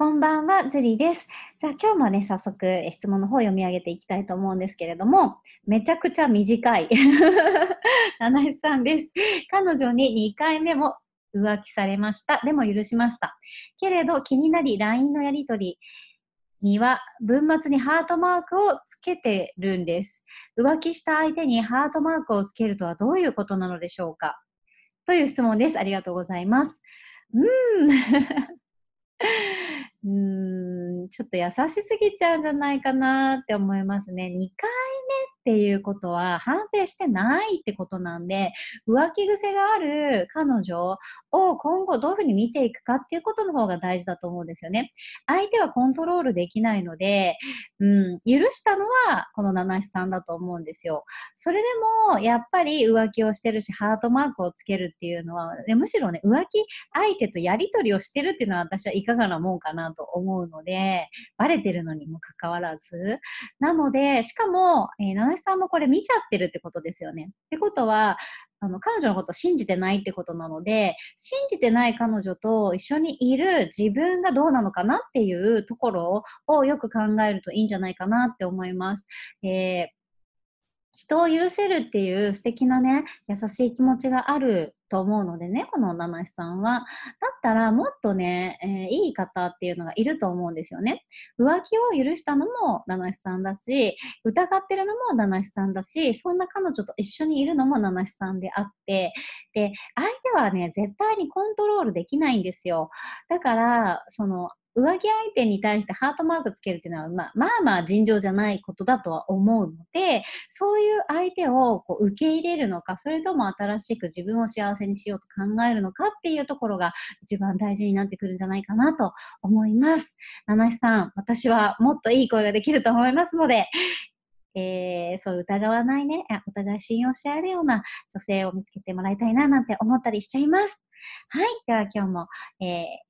こんばんは、ジュリーです。じゃあ今日もね、早速質問の方を読み上げていきたいと思うんですけれども、めちゃくちゃ短い。七井さんです。彼女に2回目も浮気されました。でも許しました。けれど気になり LINE のやりとりには文末にハートマークをつけてるんです。浮気した相手にハートマークをつけるとはどういうことなのでしょうか？という質問です。ありがとうございます。うーん。うん、ちょっと優しすぎちゃうんじゃないかなって思いますね。2回目っていうことは反省してないってことなんで、浮気癖がある彼女を今後どういうふうに見ていくかっていうことの方が大事だと思うんですよね。相手はコントロールできないので、うん、許したのはこの七七さんだと思うんですよ。それでも、やっぱり浮気をしてるし、ハートマークをつけるっていうのは、むしろね、浮気相手とやりとりをしてるっていうのは私はいかがなもんかなと思うので、バレてるのにもかかわらず。なので、しかも、えー、七七さんもこれ見ちゃってるってことですよね。ってことは、あの、彼女のこと信じてないってことなので、信じてない彼女と一緒にいる自分がどうなのかなっていうところをよく考えるといいんじゃないかなって思います。えー人を許せるっていう素敵なね、優しい気持ちがあると思うのでね、この七七さんは。だったらもっとね、えー、いい方っていうのがいると思うんですよね。浮気を許したのも七七さんだし、疑ってるのも七七さんだし、そんな彼女と一緒にいるのも七七さんであって、で、相手はね、絶対にコントロールできないんですよ。だから、その、浮気相手に対してハートマークつけるっていうのは、まあ、まあまあ尋常じゃないことだとは思うので、そういう相手をこう受け入れるのか、それとも新しく自分を幸せにしようと考えるのかっていうところが一番大事になってくるんじゃないかなと思います。七七さん、私はもっといい声ができると思いますので、えー、そう疑わないね、お互い信用し合えるような女性を見つけてもらいたいななんて思ったりしちゃいます。はい。では今日も、えー